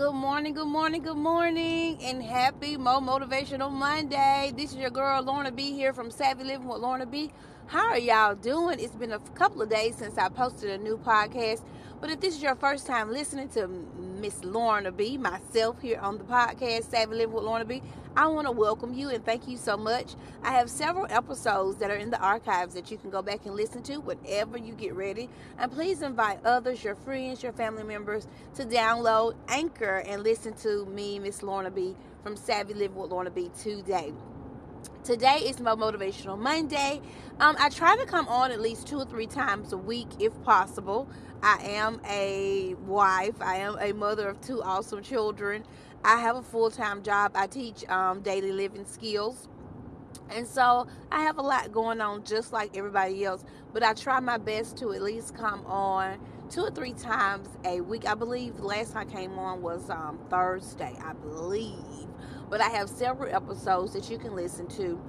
Good morning, good morning, good morning, and happy Mo Motivational Monday. This is your girl Lorna B here from Savvy Living with Lorna B. How are y'all doing? It's been a couple of days since I posted a new podcast, but if this is your first time listening to Miss Lorna B, myself here on the podcast Savvy Living with Lorna B, I want to welcome you and thank you so much. I have several episodes that are in the archives that you can go back and listen to whenever you get ready. And please invite others, your friends, your family members, to download Anchor and listen to me, Miss Lorna B, from Savvy Living with Lorna B today. Today is my motivational Monday. Um, I try to come on at least two or three times a week if possible. I am a wife. I am a mother of two awesome children. I have a full time job. I teach um, daily living skills. And so I have a lot going on just like everybody else. But I try my best to at least come on two or three times a week. I believe last time I came on was um, Thursday, I believe. But I have several episodes that you can listen to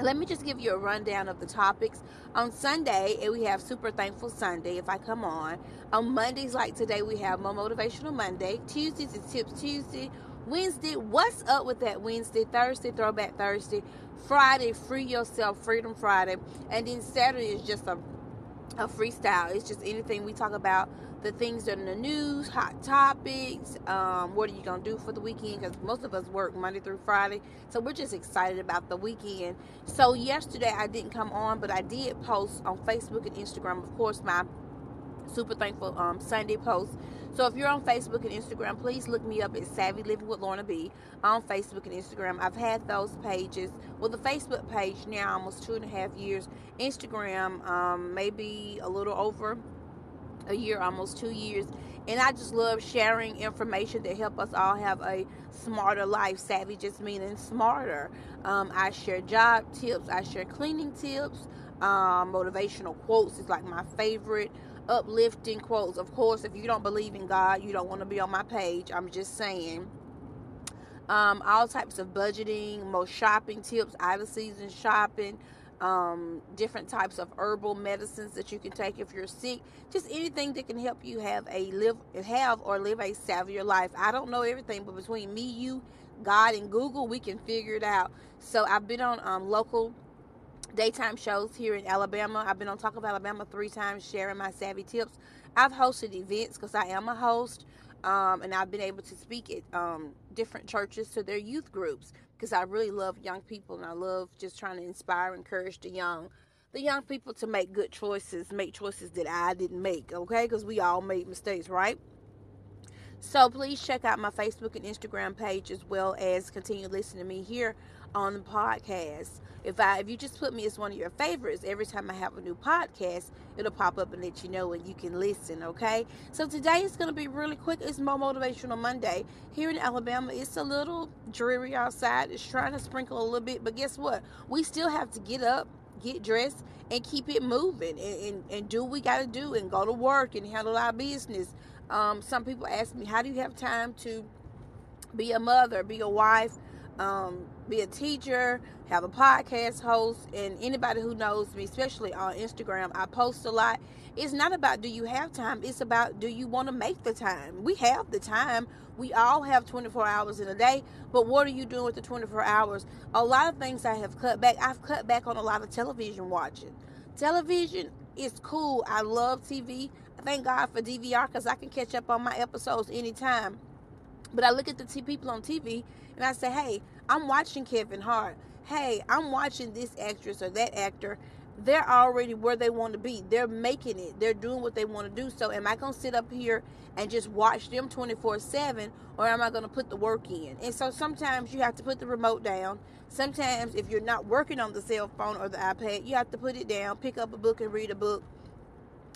let me just give you a rundown of the topics. On Sunday, eh, we have Super Thankful Sunday if I come on. On Mondays, like today, we have More Motivational Monday. Tuesdays is Tips Tuesday. Wednesday, What's Up with That Wednesday. Thursday, Throwback Thursday. Friday, Free Yourself, Freedom Friday. And then Saturday is just a, a freestyle. It's just anything we talk about the things that are in the news, hot topics. Um, what are you gonna do for the weekend? Because most of us work Monday through Friday, so we're just excited about the weekend. So yesterday I didn't come on, but I did post on Facebook and Instagram, of course, my super thankful um, Sunday post. So if you're on Facebook and Instagram, please look me up at Savvy Living with Lorna B on Facebook and Instagram. I've had those pages. Well, the Facebook page now almost two and a half years. Instagram, um, maybe a little over a year, almost two years. And I just love sharing information to help us all have a smarter life. Savvy just meaning smarter. Um, I share job tips, I share cleaning tips, um, motivational quotes is like my favorite. Uplifting quotes. Of course, if you don't believe in God, you don't want to be on my page. I'm just saying. Um, all types of budgeting, most shopping tips, out of season shopping, um, different types of herbal medicines that you can take if you're sick. Just anything that can help you have a live have or live a savvier life. I don't know everything, but between me, you, God, and Google, we can figure it out. So I've been on um, local daytime shows here in Alabama. I've been on Talk of Alabama three times, sharing my savvy tips. I've hosted events because I am a host, um, and I've been able to speak at um, different churches to their youth groups because I really love young people and I love just trying to inspire, encourage the young, the young people to make good choices, make choices that I didn't make, okay? Because we all made mistakes, right? So please check out my Facebook and Instagram page as well as continue listening to me here on the podcast. If I if you just put me as one of your favorites, every time I have a new podcast, it'll pop up and let you know and you can listen, okay? So today is gonna be really quick. It's more motivational Monday. Here in Alabama, it's a little dreary outside. It's trying to sprinkle a little bit, but guess what? We still have to get up, get dressed, and keep it moving and, and, and do what we gotta do and go to work and handle our business um, some people ask me, how do you have time to be a mother, be a wife, um, be a teacher, have a podcast host, and anybody who knows me, especially on Instagram, I post a lot. It's not about do you have time, it's about do you want to make the time. We have the time. We all have 24 hours in a day, but what are you doing with the 24 hours? A lot of things I have cut back. I've cut back on a lot of television watching. Television is cool. I love TV thank God for DVR because I can catch up on my episodes anytime. But I look at the t- people on TV and I say, hey, I'm watching Kevin Hart. Hey, I'm watching this actress or that actor. They're already where they want to be. They're making it. They're doing what they want to do. So, am I going to sit up here and just watch them 24 7 or am I going to put the work in? And so, sometimes you have to put the remote down. Sometimes, if you're not working on the cell phone or the iPad, you have to put it down, pick up a book, and read a book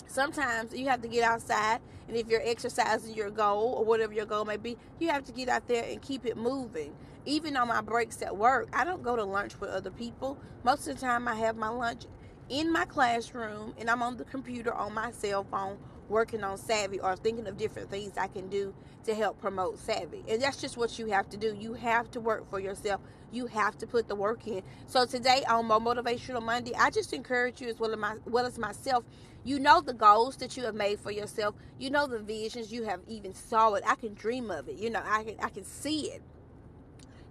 sometimes you have to get outside and if you're exercising your goal or whatever your goal may be you have to get out there and keep it moving. Even on my breaks at work i don't go to lunch with other people. Most of the time i have my lunch in my classroom and i'm on the computer on my cell phone working on Savvy or thinking of different things I can do to help promote Savvy. And that's just what you have to do. You have to work for yourself. You have to put the work in. So today on Mo Motivational Monday, I just encourage you as well as, my, well as myself. You know the goals that you have made for yourself. You know the visions you have even saw it. I can dream of it. You know, I can I can see it.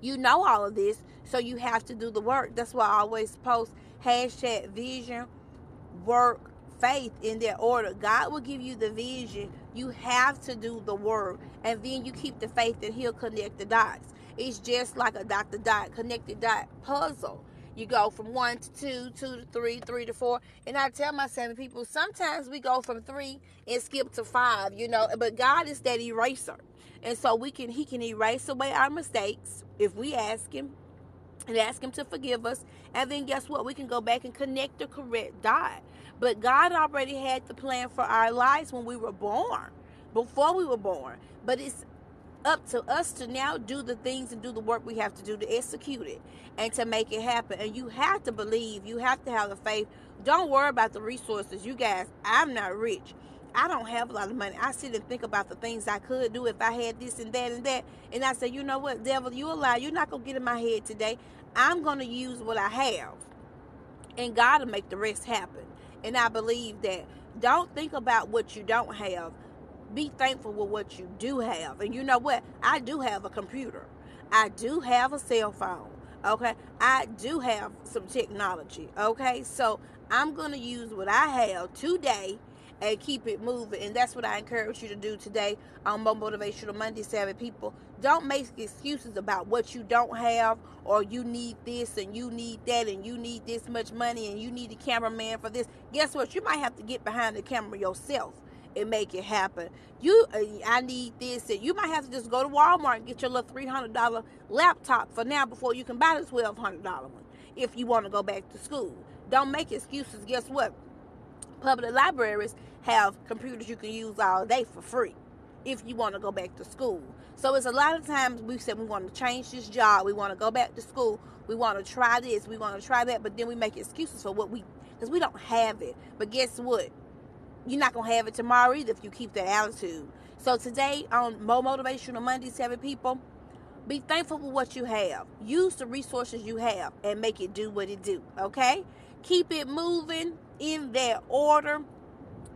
You know all of this, so you have to do the work. That's why I always post hashtag vision, work, faith in their order. God will give you the vision. You have to do the work. And then you keep the faith that He'll connect the dots. It's just like a dot to dot, connected dot puzzle. You go from one to two, two to three, three to four. And I tell my Savvy people, sometimes we go from three and skip to five, you know, but God is that eraser. And so we can He can erase away our mistakes if we ask Him and ask him to forgive us and then guess what? We can go back and connect the correct dot. But god already had the plan for our lives when we were born before we were born. But it's up to us to now do the things and do the work we have to do to execute it and to make it happen. And you have to believe. You have to have the faith. Don't worry about the resources. You guys i'm not rich I don't have a lot of money. I sit and think about the things I could do if I had this and that and that. And I say, you know what, devil, you a lie. You're not to get in my head today. I'm to use what I have. And God will make the rest happen. And I believe that don't think about what you don't have. Be thankful with what you do have. And you know what? I do have a computer. I do have a cell phone. Okay. I do have some technology. Okay. So I'm going to use what I have today and keep it moving. And that's what I encourage you to do today on Mo Motivational Monday, Savvy people. Don't make excuses about what you don't have or you need this and you need that and you need this much money and you need a cameraman for this. Guess what? You might have to get behind the camera yourself and make it happen. You, uh, I need this, and you might have to just go to Walmart and get your little three hundred dollar laptop for now before you can buy the twelve hundred dollar one if you want to go back to school. Don't make excuses. Guess what? Public libraries have computers you can use all day for free if you want to go back to school. So it's a lot of times we said we want to change this job, we want to go back to school, we want to try this, we want to try that, but then we make excuses for what we because we don't have it. But guess what? You're not gonna have it tomorrow either if you keep that attitude. So today on Mo Motivational Monday, Savvy people, be thankful for what you have. Use the resources you have and make it do what it do. Okay? Keep it moving in that order.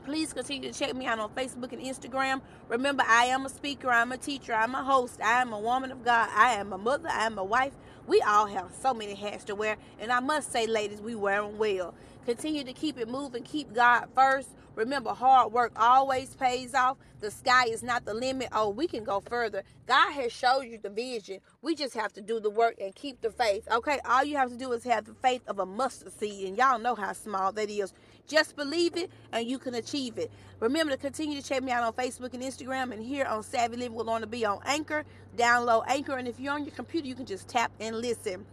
Please continue to check me out on Facebook and Instagram. Remember, I am a speaker, I'm a teacher, I'm a host, I am a woman of God, I am a mother, I am a wife. We all have so many hats to wear, and I must say, ladies, we wear them well. Continue to keep it moving, keep God first. Remember, hard work always pays off. The sky is not the limit. Oh, we can go further. God has showed you the vision. We just have to do the work and keep the faith. Okay, all you have to do is have the faith of a mustard seed, and y'all know how small that is. Just believe it, and you can achieve it. Remember to continue to check me out on Facebook and Instagram, and here on Savvy Living with Lorna B on Anchor. Download Anchor, and if you're on your computer, you can just tap and listen.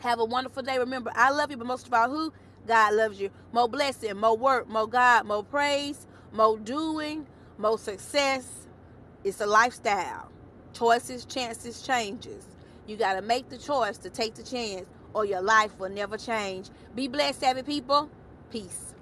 Have a wonderful day. Remember, I love you, but most of all, who? God loves you. More blessing, more work, more God, more praise, more doing, more success. It's a lifestyle. Choices, chances, changes. You got to make the choice to take the chance, or your life will never change. Be blessed, savvy people. Peace.